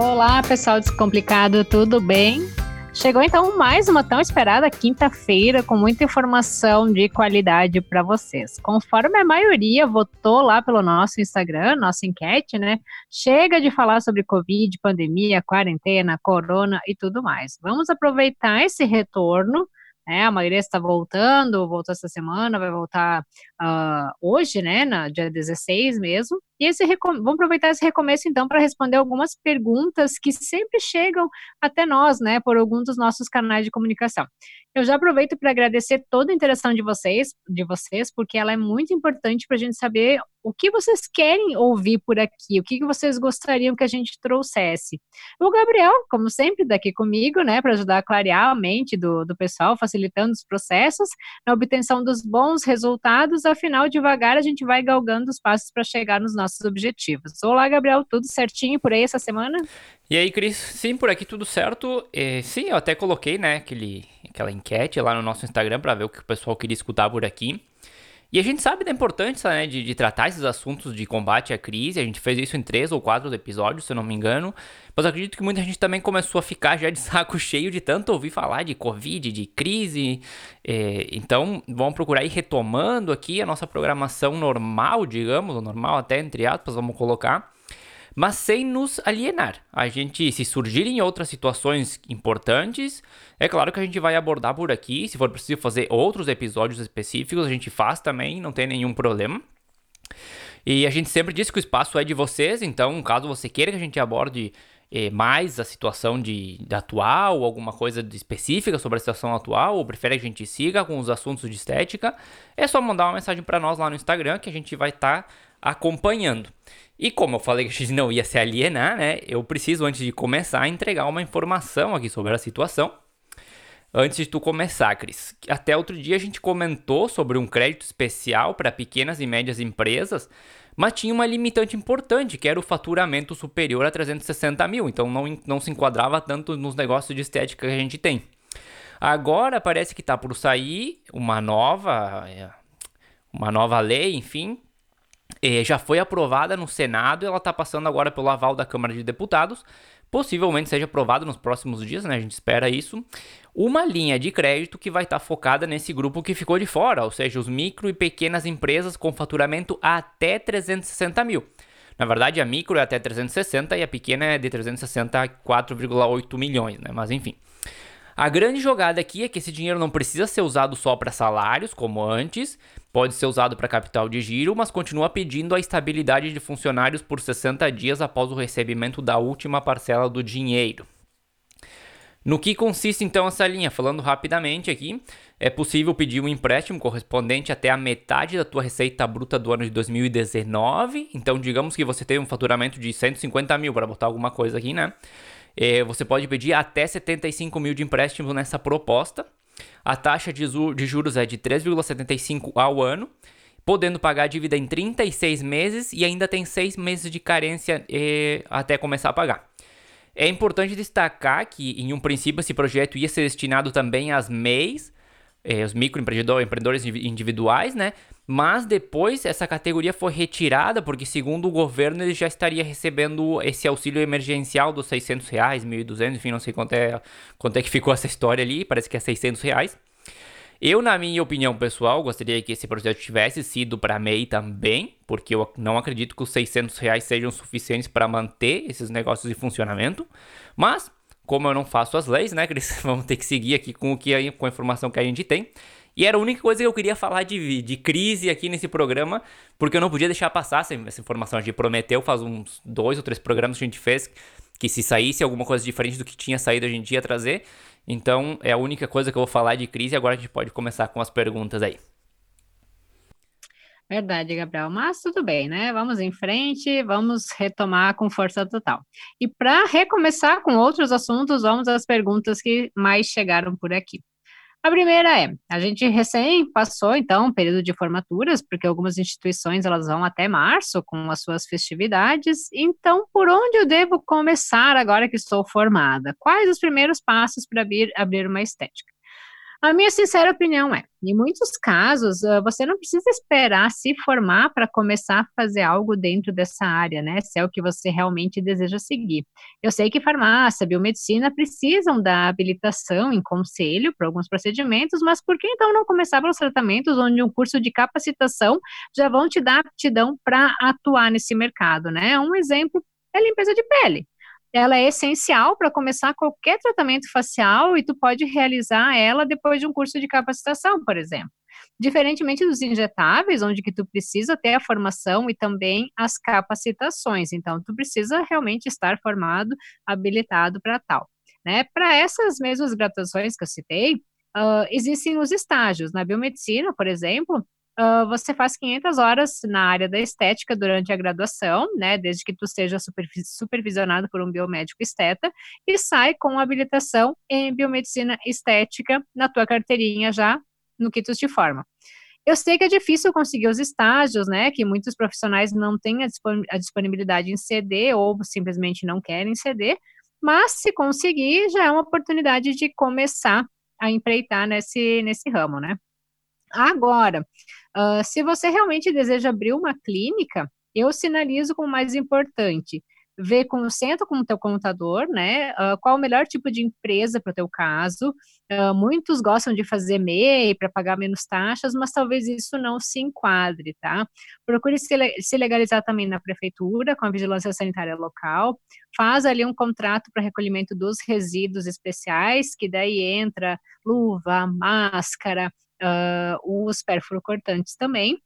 Olá, pessoal descomplicado, tudo bem? Chegou então mais uma tão esperada quinta-feira com muita informação de qualidade para vocês. Conforme a maioria votou lá pelo nosso Instagram, nossa enquete, né? Chega de falar sobre Covid, pandemia, quarentena, corona e tudo mais. Vamos aproveitar esse retorno né? A maioria está voltando, voltou essa semana, vai voltar uh, hoje, né? Na dia 16 mesmo. E esse vamos aproveitar esse recomeço então para responder algumas perguntas que sempre chegam até nós, né, por algum dos nossos canais de comunicação. Eu já aproveito para agradecer toda a interação de vocês, de vocês, porque ela é muito importante para a gente saber o que vocês querem ouvir por aqui, o que vocês gostariam que a gente trouxesse. O Gabriel, como sempre, daqui comigo, né, para ajudar a clarear a mente do, do pessoal, facilitando os processos, na obtenção dos bons resultados, afinal, devagar a gente vai galgando os passos para chegar nos nossos objetivos. Olá, Gabriel, tudo certinho por aí essa semana? E aí, Cris? Sim, por aqui tudo certo. E, sim, eu até coloquei, né, aquele, aquela enquete lá no nosso Instagram para ver o que o pessoal queria escutar por aqui. E a gente sabe da importância né, de, de, tratar esses assuntos de combate à crise. A gente fez isso em três ou quatro episódios, se eu não me engano. Mas acredito que muita gente também começou a ficar já de saco cheio de tanto ouvir falar de Covid, de crise. É, então, vamos procurar ir retomando aqui a nossa programação normal, digamos, normal até entre aspas, vamos colocar mas sem nos alienar. A gente, se surgirem outras situações importantes, é claro que a gente vai abordar por aqui. Se for preciso fazer outros episódios específicos, a gente faz também, não tem nenhum problema. E a gente sempre diz que o espaço é de vocês, então, caso você queira que a gente aborde eh, mais a situação de, de atual, alguma coisa específica sobre a situação atual, ou prefere que a gente siga com os assuntos de estética, é só mandar uma mensagem para nós lá no Instagram que a gente vai estar tá acompanhando. E como eu falei que a gente não ia se alienar, né? Eu preciso, antes de começar, entregar uma informação aqui sobre a situação. Antes de tu começar, Cris, até outro dia a gente comentou sobre um crédito especial para pequenas e médias empresas, mas tinha uma limitante importante, que era o faturamento superior a 360 mil, então não, não se enquadrava tanto nos negócios de estética que a gente tem. Agora parece que está por sair uma nova, é, uma nova lei, enfim, é, já foi aprovada no Senado e ela está passando agora pelo aval da Câmara de Deputados. Possivelmente seja aprovada nos próximos dias, né? A gente espera isso. Uma linha de crédito que vai estar tá focada nesse grupo que ficou de fora, ou seja, os micro e pequenas empresas com faturamento até 360 mil. Na verdade, a micro é até 360 e a pequena é de 360 a 4,8 milhões, né? Mas enfim. A grande jogada aqui é que esse dinheiro não precisa ser usado só para salários, como antes, pode ser usado para capital de giro, mas continua pedindo a estabilidade de funcionários por 60 dias após o recebimento da última parcela do dinheiro. No que consiste então essa linha? Falando rapidamente aqui, é possível pedir um empréstimo correspondente até a metade da tua receita bruta do ano de 2019. Então, digamos que você tem um faturamento de 150 mil, para botar alguma coisa aqui, né? É, você pode pedir até 75 mil de empréstimo nessa proposta. A taxa de, juros é de 3,75 ao ano, podendo pagar a dívida em 36 meses e ainda tem 6 meses de carência eh, até começar a pagar. É importante destacar que, em um princípio, esse projeto ia ser destinado também às MEIs, eh, os microempreendedores individuais, né? Mas depois essa categoria foi retirada porque, segundo o governo, ele já estaria recebendo esse auxílio emergencial dos 600 reais, 1.200, enfim, não sei quanto é, quanto é que ficou essa história ali, parece que é 600 reais. Eu, na minha opinião pessoal, gostaria que esse projeto tivesse sido para MEI também, porque eu não acredito que os 600 reais sejam suficientes para manter esses negócios em funcionamento. Mas, como eu não faço as leis, né, Cris, vamos ter que seguir aqui com, o que, com a informação que a gente tem. E era a única coisa que eu queria falar de, de crise aqui nesse programa, porque eu não podia deixar passar essa, essa informação. A gente prometeu, faz uns dois ou três programas que a gente fez, que se saísse alguma coisa diferente do que tinha saído a gente ia trazer. Então é a única coisa que eu vou falar de crise. Agora a gente pode começar com as perguntas aí. Verdade, Gabriel. Mas tudo bem, né? Vamos em frente, vamos retomar com força total. E para recomeçar com outros assuntos, vamos às perguntas que mais chegaram por aqui. A primeira é, a gente recém passou, então, um período de formaturas, porque algumas instituições elas vão até março com as suas festividades. Então, por onde eu devo começar agora que estou formada? Quais os primeiros passos para abrir, abrir uma estética? A minha sincera opinião é, em muitos casos, uh, você não precisa esperar se formar para começar a fazer algo dentro dessa área, né? Se é o que você realmente deseja seguir. Eu sei que farmácia, biomedicina precisam da habilitação em conselho para alguns procedimentos, mas por que então não começar pelos tratamentos onde um curso de capacitação já vão te dar aptidão para atuar nesse mercado, né? Um exemplo é a limpeza de pele ela é essencial para começar qualquer tratamento facial e tu pode realizar ela depois de um curso de capacitação, por exemplo. Diferentemente dos injetáveis, onde que tu precisa ter a formação e também as capacitações. Então, tu precisa realmente estar formado, habilitado para tal. Né? Para essas mesmas graduações que eu citei, uh, existem os estágios. Na biomedicina, por exemplo, uh, você faz 500 horas na área da estética durante a graduação, né, desde que tu seja supervisionado por um biomédico esteta, e sai com habilitação em biomedicina estética na tua carteirinha já no que tu te forma. Eu sei que é difícil conseguir os estágios, né, que muitos profissionais não têm a disponibilidade em CD ou simplesmente não querem CD, mas se conseguir, já é uma oportunidade de começar a empreitar nesse, nesse ramo, né. Agora, uh, se você realmente deseja abrir uma clínica, eu sinalizo como mais importante ver com senta com o teu contador, né? Uh, qual o melhor tipo de empresa para o teu caso. Uh, muitos gostam de fazer MEI para pagar menos taxas, mas talvez isso não se enquadre, tá? Procure se, se legalizar também na prefeitura, com a vigilância sanitária local. Faz ali um contrato para recolhimento dos resíduos especiais, que daí entra luva, máscara, uh, os cortantes também,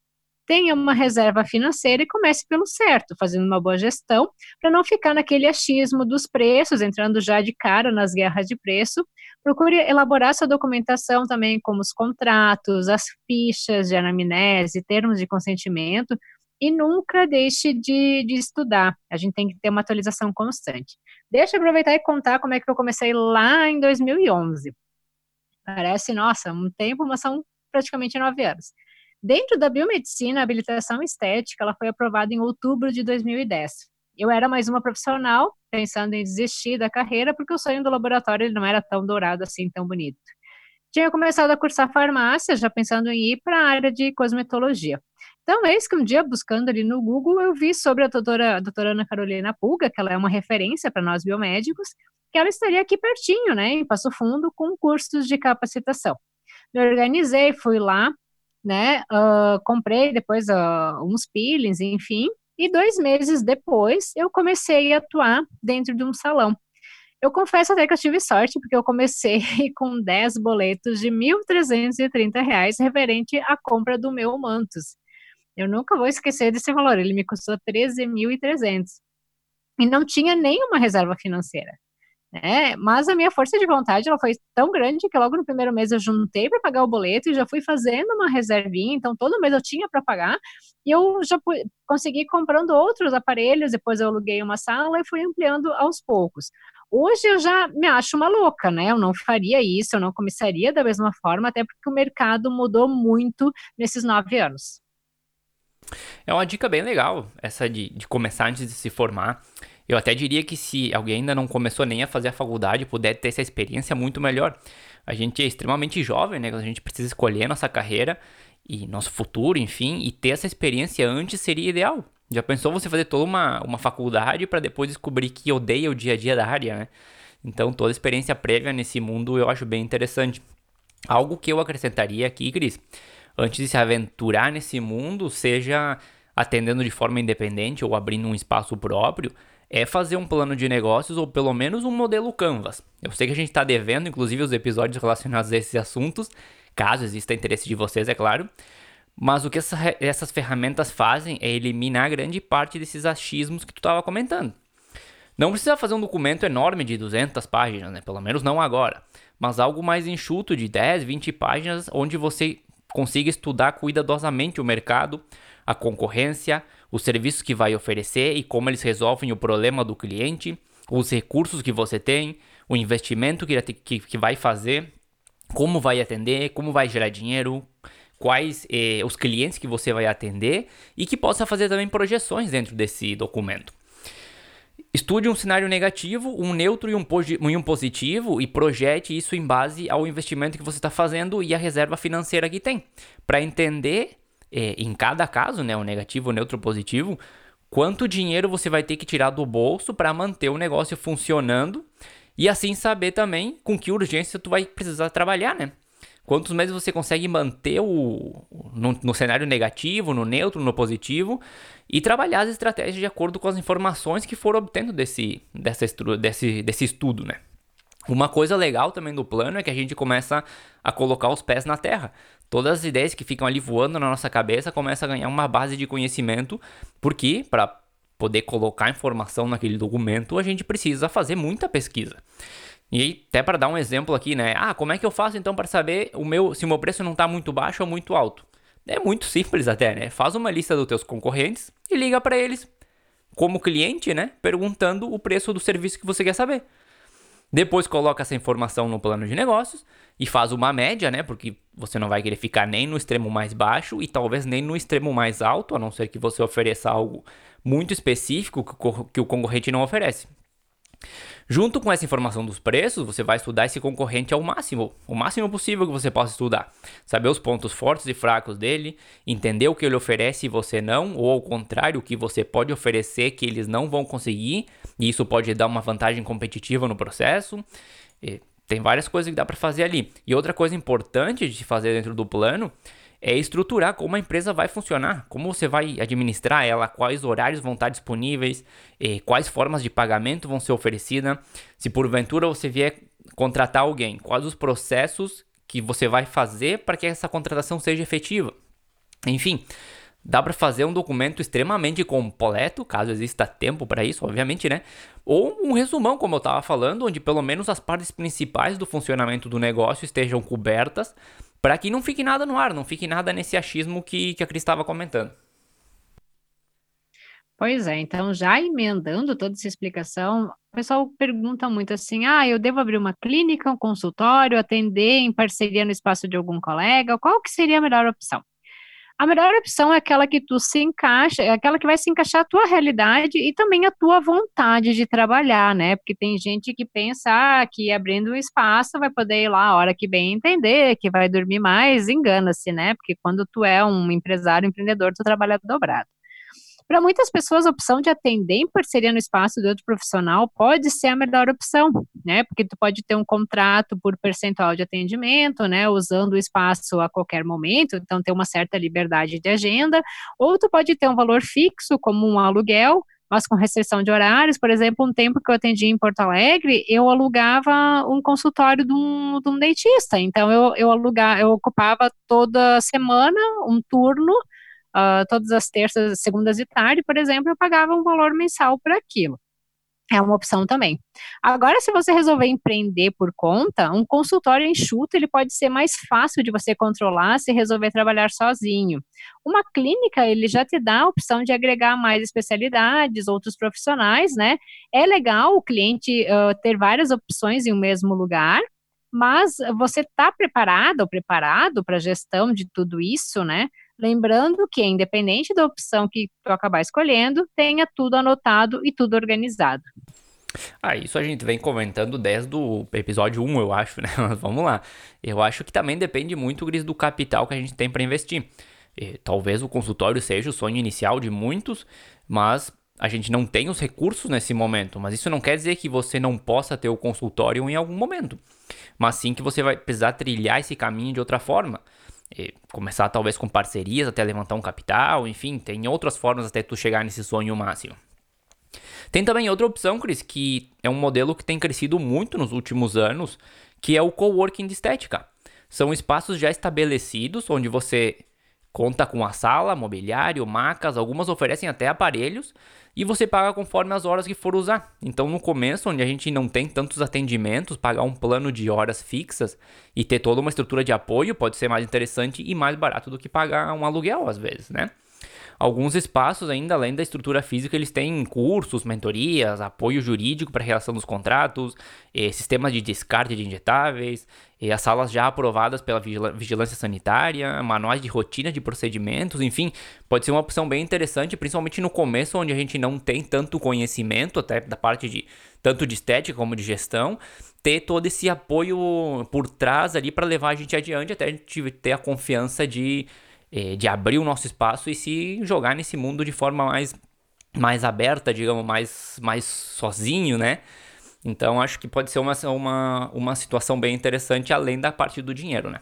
tenha uma reserva financeira e comece pelo certo, fazendo uma boa gestão, para não ficar naquele achismo dos preços, entrando já de cara nas guerras de preço. Procure elaborar sua documentação também, como os contratos, as fichas de anamnese, termos de consentimento, e nunca deixe de, de estudar. A gente tem que ter uma atualização constante. Deixa eu aproveitar e contar como é que eu comecei lá em 2011. Parece, nossa, um tempo, mas são praticamente nove anos. Dentro da biomedicina, a habilitação estética ela foi aprovada em outubro de 2010. Eu era mais uma profissional, pensando em desistir da carreira, porque o sonho do laboratório ele não era tão dourado assim, tão bonito. Tinha começado a cursar farmácia, já pensando em ir para a área de cosmetologia. Então, eis que um dia, buscando ali no Google, eu vi sobre a doutora, a doutora Ana Carolina Pulga, que ela é uma referência para nós biomédicos, que ela estaria aqui pertinho, né, em Passo Fundo, com cursos de capacitação. Me organizei, fui lá, né, uh, comprei depois uh, uns peelings, enfim, e dois meses depois eu comecei a atuar dentro de um salão. Eu confesso até que eu tive sorte, porque eu comecei com 10 boletos de R$ 1.330 referente à compra do meu Mantos. Eu nunca vou esquecer desse valor, ele me custou 13.300. E não tinha nenhuma reserva financeira né? Mas a minha força de vontade ela foi tão grande que logo no primeiro mês eu juntei para pagar o boleto e já fui fazendo uma reservinha, então todo mês eu tinha para pagar e eu já consegui comprando outros aparelhos, depois eu aluguei uma sala e fui ampliando aos poucos. Hoje eu já me acho uma louca, né? Eu não faria isso, eu não começaria da mesma forma, até porque o mercado mudou muito nesses nove anos. É uma dica bem legal, essa de, de começar antes de se formar. Eu até diria que se alguém ainda não começou nem a fazer a faculdade, puder ter essa experiência, muito melhor. A gente é extremamente jovem, né? A gente precisa escolher nossa carreira e nosso futuro, enfim, e ter essa experiência antes seria ideal. Já pensou você fazer toda uma, uma faculdade para depois descobrir que odeia o dia a dia da área, né? Então, toda experiência prévia nesse mundo eu acho bem interessante. Algo que eu acrescentaria aqui, Cris, antes de se aventurar nesse mundo, seja atendendo de forma independente ou abrindo um espaço próprio, é fazer um plano de negócios ou pelo menos um modelo Canvas. Eu sei que a gente está devendo, inclusive, os episódios relacionados a esses assuntos, caso exista interesse de vocês, é claro. Mas o que essa, essas ferramentas fazem é eliminar grande parte desses achismos que tu estava comentando. Não precisa fazer um documento enorme de 200 páginas, né? pelo menos não agora, mas algo mais enxuto de 10, 20 páginas, onde você consiga estudar cuidadosamente o mercado, a concorrência, os serviços que vai oferecer e como eles resolvem o problema do cliente, os recursos que você tem, o investimento que, que, que vai fazer, como vai atender, como vai gerar dinheiro, quais eh, os clientes que você vai atender e que possa fazer também projeções dentro desse documento. Estude um cenário negativo, um neutro e um, e um positivo e projete isso em base ao investimento que você está fazendo e a reserva financeira que tem. Para entender, é, em cada caso, né, o negativo, o neutro, o positivo, quanto dinheiro você vai ter que tirar do bolso para manter o negócio funcionando e assim saber também com que urgência tu vai precisar trabalhar, né? Quantos meses você consegue manter o no, no, cenário negativo, no neutro, no positivo e trabalhar as estratégias de acordo com as informações que foram obtendo desse, dessa desse, desse estudo, né? Uma coisa legal também do plano é que a gente começa a colocar os pés na terra. Todas as ideias que ficam ali voando na nossa cabeça começam a ganhar uma base de conhecimento, porque para poder colocar informação naquele documento, a gente precisa fazer muita pesquisa. E até para dar um exemplo aqui, né? Ah, como é que eu faço então para saber o meu se o meu preço não está muito baixo ou muito alto? É muito simples até, né? Faz uma lista dos teus concorrentes e liga para eles como cliente, né? Perguntando o preço do serviço que você quer saber. Depois coloca essa informação no plano de negócios e faz uma média, né? Porque você não vai querer ficar nem no extremo mais baixo e talvez nem no extremo mais alto, a não ser que você ofereça algo muito específico que o concorrente não oferece. Junto com essa informação dos preços, você vai estudar esse concorrente ao máximo, o máximo possível que você possa estudar. Saber os pontos fortes e fracos dele, entender o que ele oferece e você não, ou ao contrário, o que você pode oferecer que eles não vão conseguir, e isso pode dar uma vantagem competitiva no processo. E tem várias coisas que dá para fazer ali. E outra coisa importante de fazer dentro do plano é estruturar como a empresa vai funcionar, como você vai administrar ela, quais horários vão estar disponíveis, quais formas de pagamento vão ser oferecidas. Se porventura você vier contratar alguém, quais os processos que você vai fazer para que essa contratação seja efetiva. Enfim, dá para fazer um documento extremamente completo, caso exista tempo para isso, obviamente, né? Ou um resumão, como eu estava falando, onde pelo menos as partes principais do funcionamento do negócio estejam cobertas para que não fique nada no ar, não fique nada nesse achismo que, que a Cris estava comentando. Pois é, então já emendando toda essa explicação, o pessoal pergunta muito assim: ah, eu devo abrir uma clínica, um consultório, atender em parceria no espaço de algum colega? Qual que seria a melhor opção? A melhor opção é aquela que tu se encaixa, é aquela que vai se encaixar a tua realidade e também a tua vontade de trabalhar, né? Porque tem gente que pensa ah, que abrindo um espaço vai poder ir lá a hora que bem entender, que vai dormir mais, engana-se, né? Porque quando tu é um empresário, empreendedor, tu trabalha dobrado. Para muitas pessoas, a opção de atender em parceria no espaço de outro profissional pode ser a melhor opção, né? Porque tu pode ter um contrato por percentual de atendimento, né? Usando o espaço a qualquer momento, então ter uma certa liberdade de agenda, ou tu pode ter um valor fixo, como um aluguel, mas com restrição de horários. Por exemplo, um tempo que eu atendi em Porto Alegre, eu alugava um consultório de um, de um dentista. Então, eu, eu alugava, eu ocupava toda semana um turno uh, todas as terças, segundas e tarde, por exemplo, eu pagava um valor mensal por aquilo. É uma opção também. Agora, se você resolver empreender por conta, um consultório enxuto ele pode ser mais fácil de você controlar se resolver trabalhar sozinho. Uma clínica ele já te dá a opção de agregar mais especialidades, outros profissionais, né? É legal o cliente uh, ter várias opções em um mesmo lugar, mas você está preparado ou preparado para a gestão de tudo isso, né? Lembrando que, independente da opção que tu acabar escolhendo, tenha tudo anotado e tudo organizado. Ah, isso a gente vem comentando desde o episódio 1, eu acho, né? Mas vamos lá. Eu acho que também depende muito, Gris, do capital que a gente tem para investir. E, talvez o consultório seja o sonho inicial de muitos, mas a gente não tem os recursos nesse momento. Mas isso não quer dizer que você não possa ter o consultório em algum momento. Mas sim que você vai precisar trilhar esse caminho de outra forma começar talvez com parcerias até levantar um capital, enfim, tem outras formas até tu chegar nesse sonho máximo. Tem também outra opção, Cris, que é um modelo que tem crescido muito nos últimos anos, que é o coworking de estética. São espaços já estabelecidos onde você conta com a sala, mobiliário, macas, algumas oferecem até aparelhos e você paga conforme as horas que for usar. Então, no começo, onde a gente não tem tantos atendimentos, pagar um plano de horas fixas e ter toda uma estrutura de apoio pode ser mais interessante e mais barato do que pagar um aluguel às vezes, né? Alguns espaços ainda, além da estrutura física, eles têm cursos, mentorias, apoio jurídico para relação dos contratos, eh, sistemas de descarte de injetáveis, eh, as salas já aprovadas pela vigilância sanitária, manuais de rotina de procedimentos, enfim, pode ser uma opção bem interessante, principalmente no começo, onde a gente não tem tanto conhecimento, até da parte de tanto de estética como de gestão, ter todo esse apoio por trás ali para levar a gente adiante até a gente ter a confiança de, eh, de abrir o nosso espaço e se jogar nesse mundo de forma mais, mais aberta, digamos, mais, mais sozinho, né? Então acho que pode ser uma, uma, uma situação bem interessante além da parte do dinheiro, né?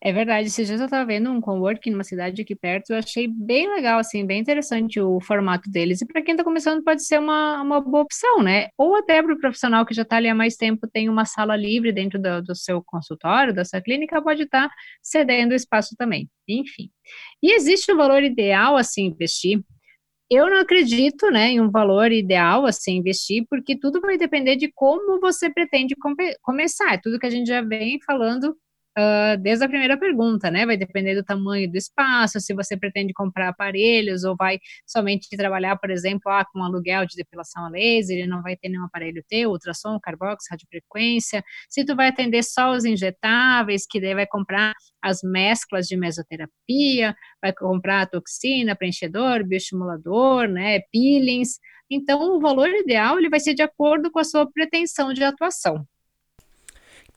É verdade, dias eu estava vendo um coworking numa cidade aqui perto, eu achei bem legal, assim, bem interessante o formato deles. E para quem está começando pode ser uma, uma boa opção, né? Ou até para o profissional que já está ali há mais tempo, tem uma sala livre dentro do, do seu consultório, da sua clínica, pode estar tá cedendo espaço também. Enfim. E existe um valor ideal, assim, investir? Eu não acredito, né, em um valor ideal, assim, investir, porque tudo vai depender de como você pretende come começar. É tudo que a gente já vem falando uh, desde a primeira pergunta, né? Vai depender do tamanho do espaço, se você pretende comprar aparelhos ou vai somente trabalhar, por exemplo, ah, com aluguel de depilação a laser, e não vai ter nenhum aparelho teu, ultrassom, carbox, radiofrequência, se tu vai atender só os injetáveis, que daí vai comprar as mesclas de mesoterapia, vai comprar toxina, preenchedor, bioestimulador, né, peelings, então o valor ideal ele vai ser de acordo com a sua pretensão de atuação.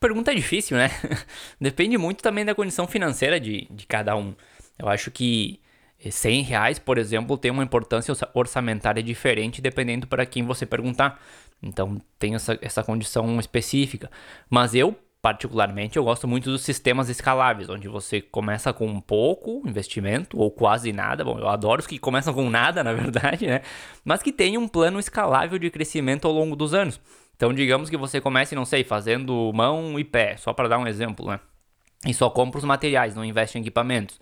Pergunta difícil, né? Depende muito também da condição financeira de, de cada um. Eu acho que 100 reais, por exemplo, tem uma importância orçamentária diferente dependendo para quem você perguntar. Então tem essa, essa condição específica. Mas eu, particularmente, eu gosto muito dos sistemas escaláveis, onde você começa com um pouco investimento ou quase nada. Bom, eu adoro os que começam com nada, na verdade, né? Mas que tem um plano escalável de crescimento ao longo dos anos. Então, digamos que você comece, não sei, fazendo mão e pé, só para dar um exemplo, né? E só compra os materiais, não investe em equipamentos.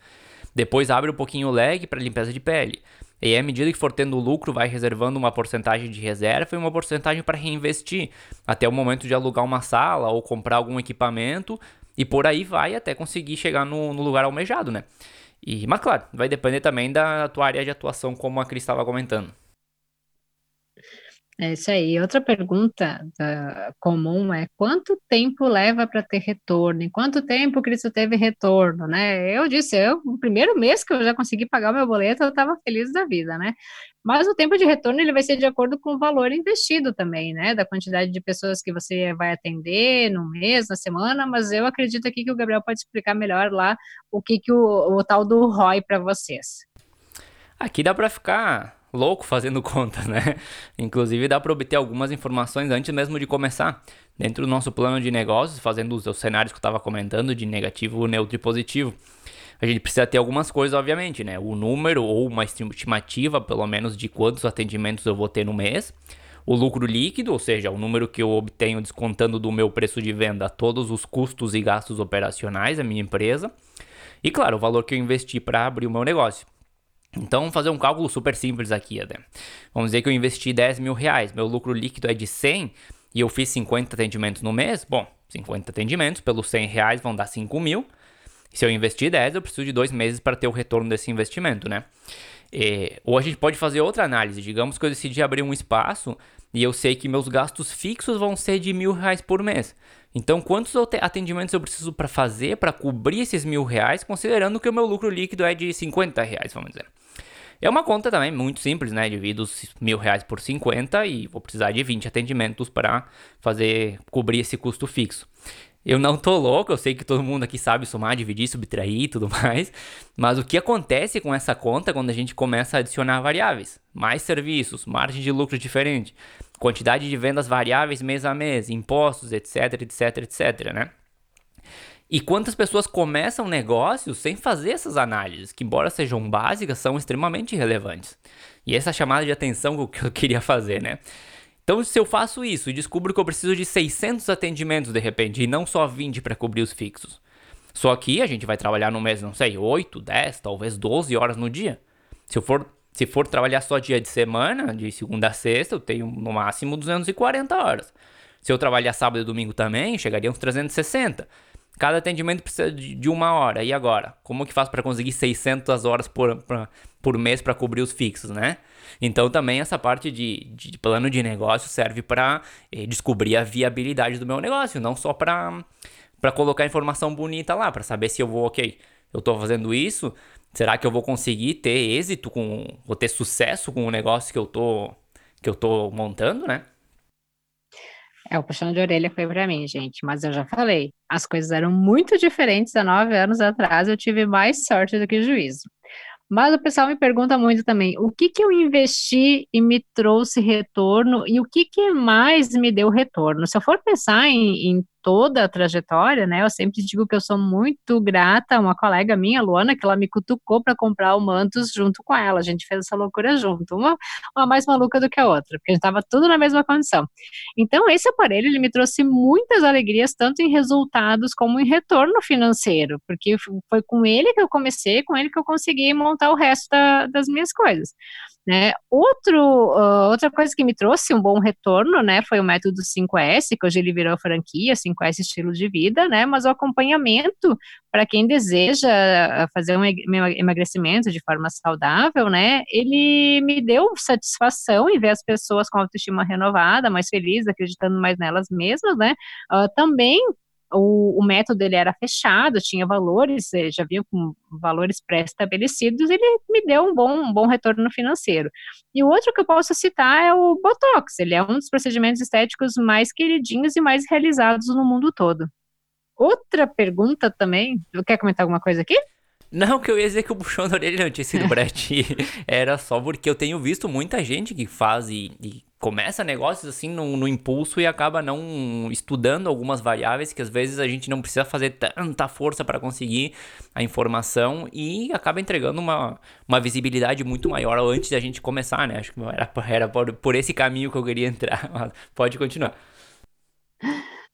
Depois abre um pouquinho o leg para limpeza de pele. E à medida que for tendo lucro, vai reservando uma porcentagem de reserva e uma porcentagem para reinvestir, até o momento de alugar uma sala ou comprar algum equipamento, e por aí vai até conseguir chegar no, no lugar almejado, né? E, mas claro, vai depender também da tua área de atuação, como a Cris estava comentando. É isso aí. Outra pergunta da, comum é quanto tempo leva para ter retorno? Em quanto tempo Cristo teve retorno, né? Eu disse, eu, no primeiro mês que eu já consegui pagar o meu boleto, eu estava feliz da vida, né? Mas o tempo de retorno ele vai ser de acordo com o valor investido também, né? Da quantidade de pessoas que você vai atender no mês, na semana, mas eu acredito aqui que o Gabriel pode explicar melhor lá o que, que o, o tal do ROI para vocês. Aqui dá para ficar louco fazendo conta, né? Inclusive dá para obter algumas informações antes mesmo de começar. Dentro do nosso plano de negócios, fazendo os cenários que eu estava comentando de negativo, neutro e positivo. A gente precisa ter algumas coisas, obviamente, né? O número ou uma estimativa, pelo menos, de quantos atendimentos eu vou ter no mês. O lucro líquido, ou seja, o número que eu obtenho descontando do meu preço de venda todos os custos e gastos operacionais da minha empresa. E claro, o valor que eu investi para abrir o meu negócio. Então, vamos fazer um cálculo super simples aqui? Vamos dizer que eu investi 10 mil reais, meu lucro líquido é de 100 e eu fiz 50 atendimentos no mês. Bom, 50 atendimentos pelos 100 reais vão dar 5 mil. Se eu investir 10, eu preciso de dois meses para ter o retorno desse investimento, né? E, ou a gente pode fazer outra análise. Digamos que eu decidi abrir um espaço e eu sei que meus gastos fixos vão ser de mil reais por mês. Então, quantos atendimentos eu preciso para fazer para cobrir esses mil reais, considerando que o meu lucro líquido é de 50 reais, vamos dizer. É uma conta também muito simples, né? Divido os mil reais por 50 e vou precisar de 20 atendimentos para fazer cobrir esse custo fixo. Eu não tô louco, eu sei que todo mundo aqui sabe somar, dividir, subtrair e tudo mais. Mas o que acontece com essa conta quando a gente começa a adicionar variáveis? Mais serviços, margem de lucro diferente, quantidade de vendas variáveis mês a mês, impostos, etc, etc, etc, né? E quantas pessoas começam negócios sem fazer essas análises, que embora sejam básicas, são extremamente relevantes. E essa chamada de atenção que eu queria fazer, né? Então, se eu faço isso e descubro que eu preciso de 600 atendimentos de repente, e não só 20 para cobrir os fixos. Só que a gente vai trabalhar no mês, não sei, 8, 10, talvez 12 horas no dia. Se eu for, se for trabalhar só dia de semana, de segunda a sexta, eu tenho no máximo 240 horas. Se eu trabalhar sábado e domingo também, chegaria uns 360. Cada atendimento precisa de, uma hora. E agora? Como que faz para conseguir 600 horas por, por mês para cobrir os fixos, né? Então também essa parte de, de plano de negócio serve para eh, descobrir a viabilidade do meu negócio, não só para colocar informação bonita lá, para saber se eu vou, ok, eu estou fazendo isso, será que eu vou conseguir ter êxito com, vou ter sucesso com o negócio que eu tô montando, né? É, o puxão de orelha foi para mim, gente, mas eu já falei, as coisas eram muito diferentes há nove anos atrás, eu tive mais sorte do que juízo. Mas o pessoal me pergunta muito também, o que que eu investi e me trouxe retorno e o que que mais me deu retorno? Se eu for pensar em, em toda a trajetória, né? Eu sempre digo que eu sou muito grata a uma colega minha, Luana, que ela me cutucou para comprar o Mantos junto com ela. A gente fez essa loucura junto, uma, uma mais maluca do que a outra, porque a gente estava tudo na mesma condição. Então, esse aparelho ele me trouxe muitas alegrias, tanto em resultados como em retorno financeiro, porque foi com ele que eu comecei, com ele que eu consegui montar o resto da, das minhas coisas. Né? Outro, uh, outra coisa que me trouxe um bom retorno, né, foi o método 5S, que hoje ele virou franquia, 5S estilo de vida, né, mas o acompanhamento para quem deseja ah, fazer um emagrecimento de forma saudável, né, ele me deu satisfação em ver as pessoas com autoestima renovada, mais felizes, acreditando mais nelas mesmas, né, uh, também o, o método ele era fechado, tinha valores, eh, já vinha com valores pré-estabelecidos, ele me deu um bom, um bom retorno financeiro. E o outro que eu posso citar é o Botox, ele é um dos procedimentos estéticos mais queridinhos e mais realizados no mundo todo. Outra pergunta também, quer comentar alguma coisa aqui? Não, que eu ia dizer que o puxão da orelha não tinha sido pra ti. Era só porque eu tenho visto muita gente que faz e, e começa negócios assim no, no, impulso e acaba não estudando algumas variáveis que às vezes a gente não precisa fazer tanta força para conseguir a informação e acaba entregando uma, uma visibilidade muito maior antes da gente começar, né? Acho que era, era por, por esse caminho que eu queria entrar. Mas pode continuar.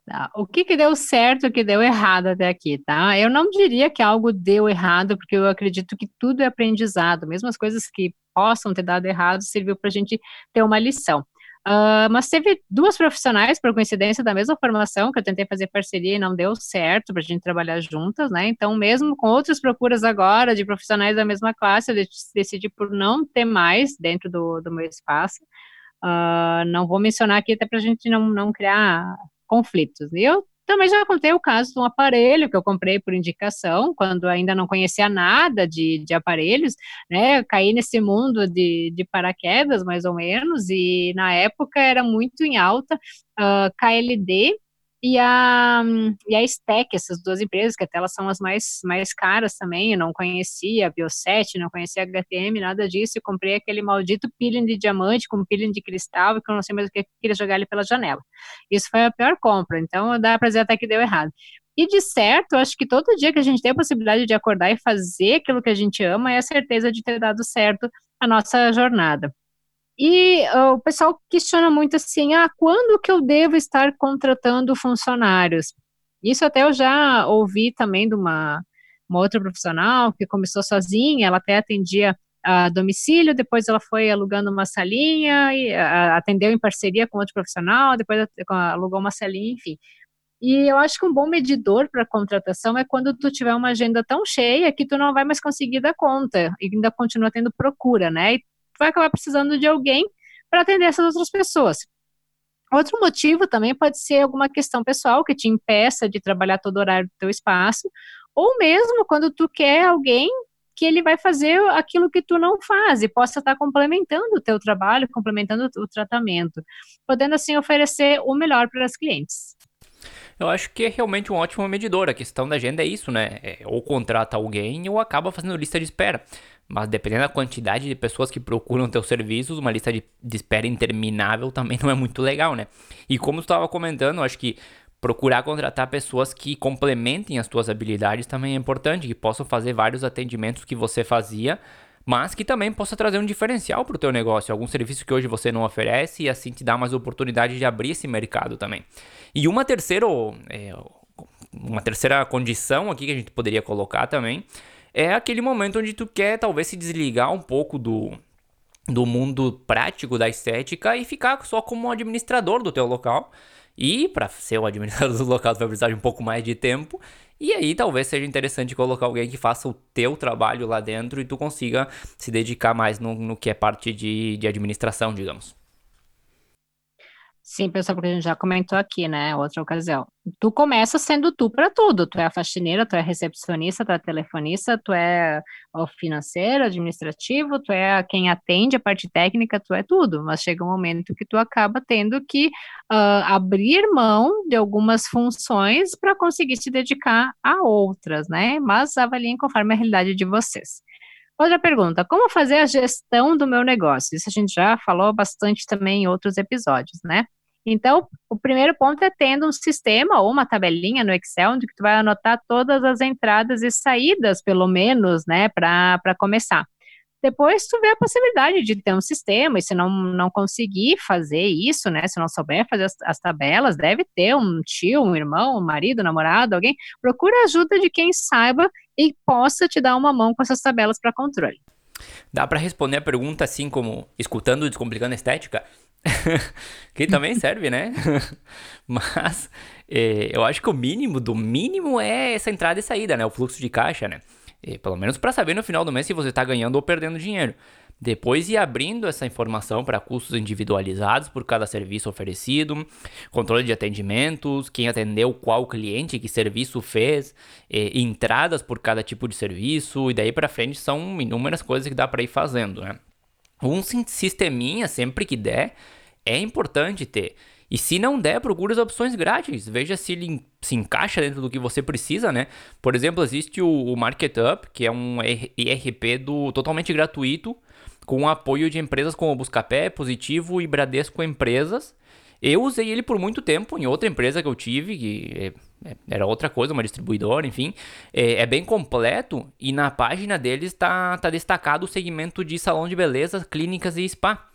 Tá. O que, que deu certo, o que deu errado até aqui, tá? Eu não diria que algo deu errado, porque eu acredito que tudo é aprendizado, mesmo as coisas que possam ter dado errado, serviu para a gente ter uma lição. Uh, mas teve duas profissionais, por coincidência, da mesma formação, que eu tentei fazer parceria e não deu certo para a gente trabalhar juntas, né? Então, mesmo com outras procuras agora de profissionais da mesma classe, eu decidi por não ter mais dentro do, do meu espaço. Uh, não vou mencionar aqui até para a gente não, não criar conflitos. Eu também já contei o caso de um aparelho que eu comprei por indicação, quando ainda não conhecia nada de, de aparelhos, né? Eu caí nesse mundo de, de paraquedas, mais ou menos, e na época era muito em alta uh, KLD e a, e a Stack, essas duas empresas, que até elas são as mais, mais caras também, eu não conhecia a Bioset, não conhecia a HTM, nada disso, e comprei aquele maldito peeling de diamante com peeling de cristal, que eu não sei mais o que, queria jogar ele pela janela. Isso foi a pior compra, então dá pra dizer até que deu errado. E de certo, acho que todo dia que a gente tem a possibilidade de acordar e fazer aquilo que a gente ama, é a certeza de ter dado certo a nossa jornada. E uh, o pessoal questiona muito assim, ah, quando que eu devo estar contratando funcionários? Isso até eu já ouvi também de uma, uma outra profissional que começou sozinha, ela até atendia a domicílio, depois ela foi alugando uma salinha, e atendeu em parceria com outro profissional, depois alugou uma salinha, enfim. E eu acho que um bom medidor para contratação é quando tu tiver uma agenda tão cheia que tu não vai mais conseguir dar conta e ainda continua tendo procura, né? E vai acabar precisando de alguém para atender essas outras pessoas. Outro motivo também pode ser alguma questão pessoal que te impeça de trabalhar todo o horário do teu espaço, ou mesmo quando tu quer alguém que ele vai fazer aquilo que tu não faz e possa estar complementando o teu trabalho, complementando o tratamento, podendo assim oferecer o melhor para as clientes. Eu acho que é realmente um ótimo medidor. A questão da agenda é isso, né? É, ou contrata alguém ou acaba fazendo lista de espera. Mas dependendo da quantidade de pessoas que procuram teus serviços, uma lista de, de espera interminável também não é muito legal, né? E como tu estava comentando, acho que procurar contratar pessoas que complementem as tuas habilidades também é importante, que possam fazer vários atendimentos que você fazia, mas que também possa trazer um diferencial para o teu negócio, algum serviço que hoje você não oferece e assim te dá mais oportunidade de abrir esse mercado também. E uma terceira, é, uma terceira condição aqui que a gente poderia colocar também é aquele momento onde tu quer talvez se desligar um pouco do, do mundo prático da estética e ficar só como administrador do teu local E para ser o administrador do local, você vai precisar de um pouco mais de tempo. E aí talvez seja interessante colocar alguém que faça o teu trabalho lá dentro e tu consiga se dedicar mais no, no que é parte de, de administração, digamos. Sim, pessoal, porque a gente já comentou aqui, né, outra ocasião. Tu começa sendo tu para tudo. Tu é a faxineira, tu é recepcionista, tu é telefonista, tu é o financeiro, administrativo, tu é quem atende a parte técnica, tu é tudo. Mas chega um momento que tu acaba tendo que uh, abrir mão de algumas funções para conseguir se dedicar a outras, né? Mas avaliem conforme a realidade de vocês. Outra pergunta: como fazer a gestão do meu negócio? Isso a gente já falou bastante também em outros episódios, né? Então, o primeiro ponto é tendo um sistema ou uma tabelinha no Excel onde tu vai anotar todas as entradas e saídas, pelo menos, né, para começar. Depois tu vê a possibilidade de ter um sistema, e se não, não conseguir fazer isso, né, se não souber fazer as, as tabelas, deve ter um tio, um irmão, um marido, um namorado, alguém, procura ajuda de quem saiba e possa te dar uma mão com essas tabelas para controle. Dá para responder a pergunta assim como escutando Descomplicando Estética? que também serve, né? Mas é, eu acho que o mínimo do mínimo é essa entrada e saída, né? O fluxo de caixa, né? E, pelo menos para saber no final do mês se você está ganhando ou perdendo dinheiro. Depois ir abrindo essa informação para custos individualizados por cada serviço oferecido, controle de atendimentos, quem atendeu qual cliente, que serviço fez, entradas por cada tipo de serviço, e daí para frente são inúmeras coisas que dá para ir fazendo, né? Um sisteminha, sempre que der, é importante ter. E se não der, procure as opções grátis. Veja se ele se encaixa dentro do que você precisa, né? Por exemplo, existe o, o MarketUp, que é um ERP do, totalmente gratuito, com o apoio de empresas como Buscapé, Positivo e Bradesco Empresas. Eu usei ele por muito tempo em outra empresa que eu tive, que é, é, era outra coisa, uma distribuidora, enfim. É, é bem completo e na página deles está tá destacado o segmento de salão de beleza, clínicas e spa.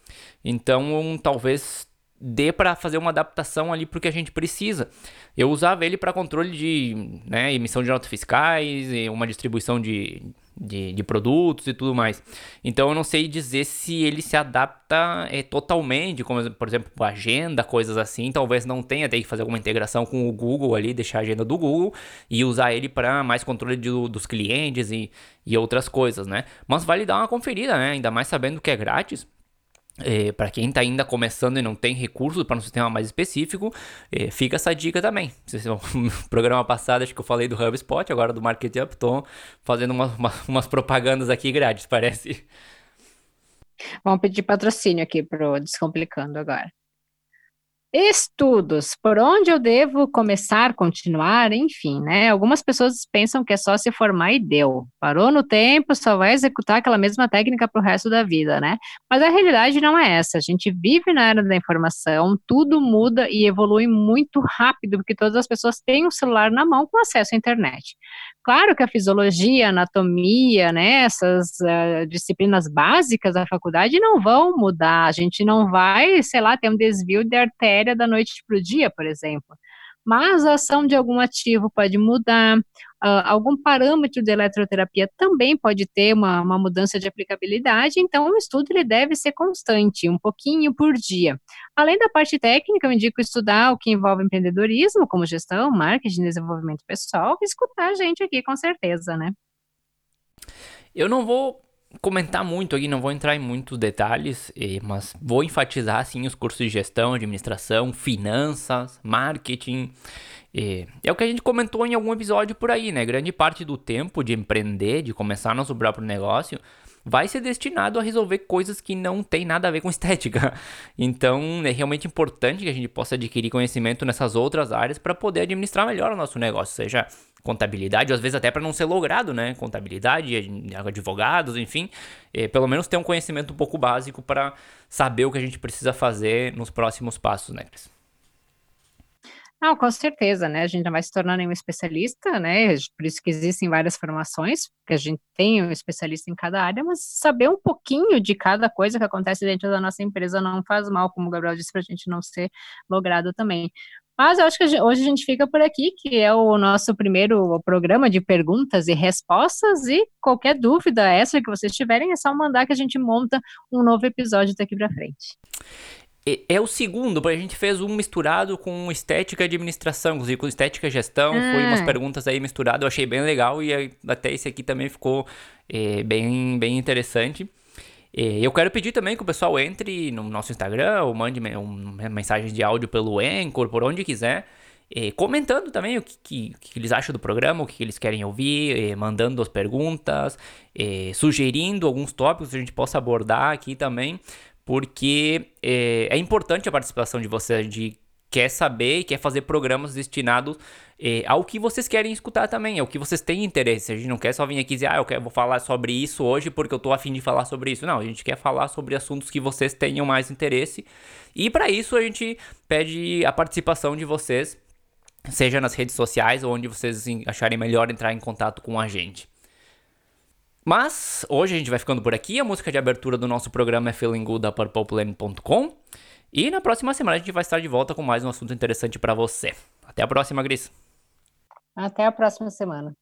Então, talvez dê para fazer uma adaptação ali porque a gente precisa. Eu usava ele para controle de né, emissão de notas fiscais, uma distribuição de, de, de, produtos e tudo mais. Então eu não sei dizer se ele se adapta é, totalmente, como por exemplo agenda, coisas assim. Talvez não tenha, tem que fazer alguma integração com o Google ali, deixar a agenda do Google e usar ele para mais controle de, dos clientes e, e outras coisas, né? Mas vale dar uma conferida, né? Ainda mais sabendo que é grátis. É, para quem está ainda começando e não tem recursos para um sistema mais específico, é, fica essa dica também. No programa passado acho que eu falei do HubSpot, agora do Market Up, estou fazendo uma, uma, umas propagandas aqui grátis, parece. Vamos pedir patrocínio aqui para o Descomplicando agora. Estudos, por onde eu devo começar, continuar, enfim, né? Algumas pessoas pensam que é só se formar e deu. Parou no tempo, só vai executar aquela mesma técnica para o resto da vida, né? Mas a realidade não é essa. A gente vive na era da informação, tudo muda e evolui muito rápido, porque todas as pessoas têm um celular na mão com acesso à internet. Claro que a fisiologia, a anatomia, né, essas uh, disciplinas básicas da faculdade não vão mudar. A gente não vai, sei lá, ter um desvio de artéria da noite para o dia, por exemplo mas a ação de algum ativo pode mudar, uh, algum parâmetro de eletroterapia também pode ter uma, uma mudança de aplicabilidade, então o estudo ele deve ser constante, um pouquinho por dia. Além da parte técnica, eu indico estudar o que envolve empreendedorismo, como gestão, marketing, desenvolvimento pessoal, e escutar a gente aqui com certeza, né? Eu não vou comentar muito aqui, não vou entrar em muitos detalhes, mas vou enfatizar assim os cursos de gestão, administração, finanças, marketing. É o que a gente comentou em algum episódio por aí, né? Grande parte do tempo de empreender, de começar nosso próprio negócio, vai ser destinado a resolver coisas que não tem nada a ver com estética. Então, é realmente importante que a gente possa adquirir conhecimento nessas outras áreas para poder administrar melhor o nosso negócio, seja contabilidade, ou às vezes até para não ser logrado, né? Contabilidade, advogados, enfim, é, pelo menos ter um conhecimento um pouco básico para saber o que a gente precisa fazer nos próximos passos, né, Cris? Não, com certeza, né? A gente já vai se tornando um especialista, né? Por isso que existem várias formações, que a gente tem um especialista em cada área, mas saber um pouquinho de cada coisa que acontece dentro da nossa empresa não faz mal, como o Gabriel disse, para a gente não ser logrado também. Mas eu acho que hoje a gente fica por aqui, que é o nosso primeiro programa de perguntas e respostas. E qualquer dúvida essa que vocês tiverem, é só mandar que a gente monta um novo episódio daqui para frente. É o segundo, porque a gente fez um misturado com estética e administração, inclusive com estética e gestão. Ah. Foi umas perguntas aí misturadas, eu achei bem legal e até esse aqui também ficou é, bem, bem interessante. É, eu quero pedir também que o pessoal entre no nosso Instagram ou mande uma mensagem de áudio pelo Anchor, por onde quiser. É, comentando também o que, que, que, eles acham do programa, o que, que eles querem ouvir, é, mandando as perguntas, sugerindo alguns tópicos que a gente possa abordar aqui também porque é, é importante a participação de vocês, de quer saber e quer fazer programas destinados é, ao que vocês querem escutar também, ao que vocês têm interesse. A gente não quer só vir aqui dizer, ah, eu quero, vou falar sobre isso hoje porque eu tô afim de falar sobre isso. Não, a gente quer falar sobre assuntos que vocês tenham mais interesse. E para isso a gente pede a participação de vocês, seja nas redes sociais ou onde vocês acharem melhor entrar em contato com a gente. Mas hoje a gente vai ficando por aqui. A música de abertura do nosso programa é Feeling Good da PurplePlane.com. E na próxima semana a gente vai estar de volta com mais um assunto interessante para você. Até a próxima, Gris. Até a próxima semana.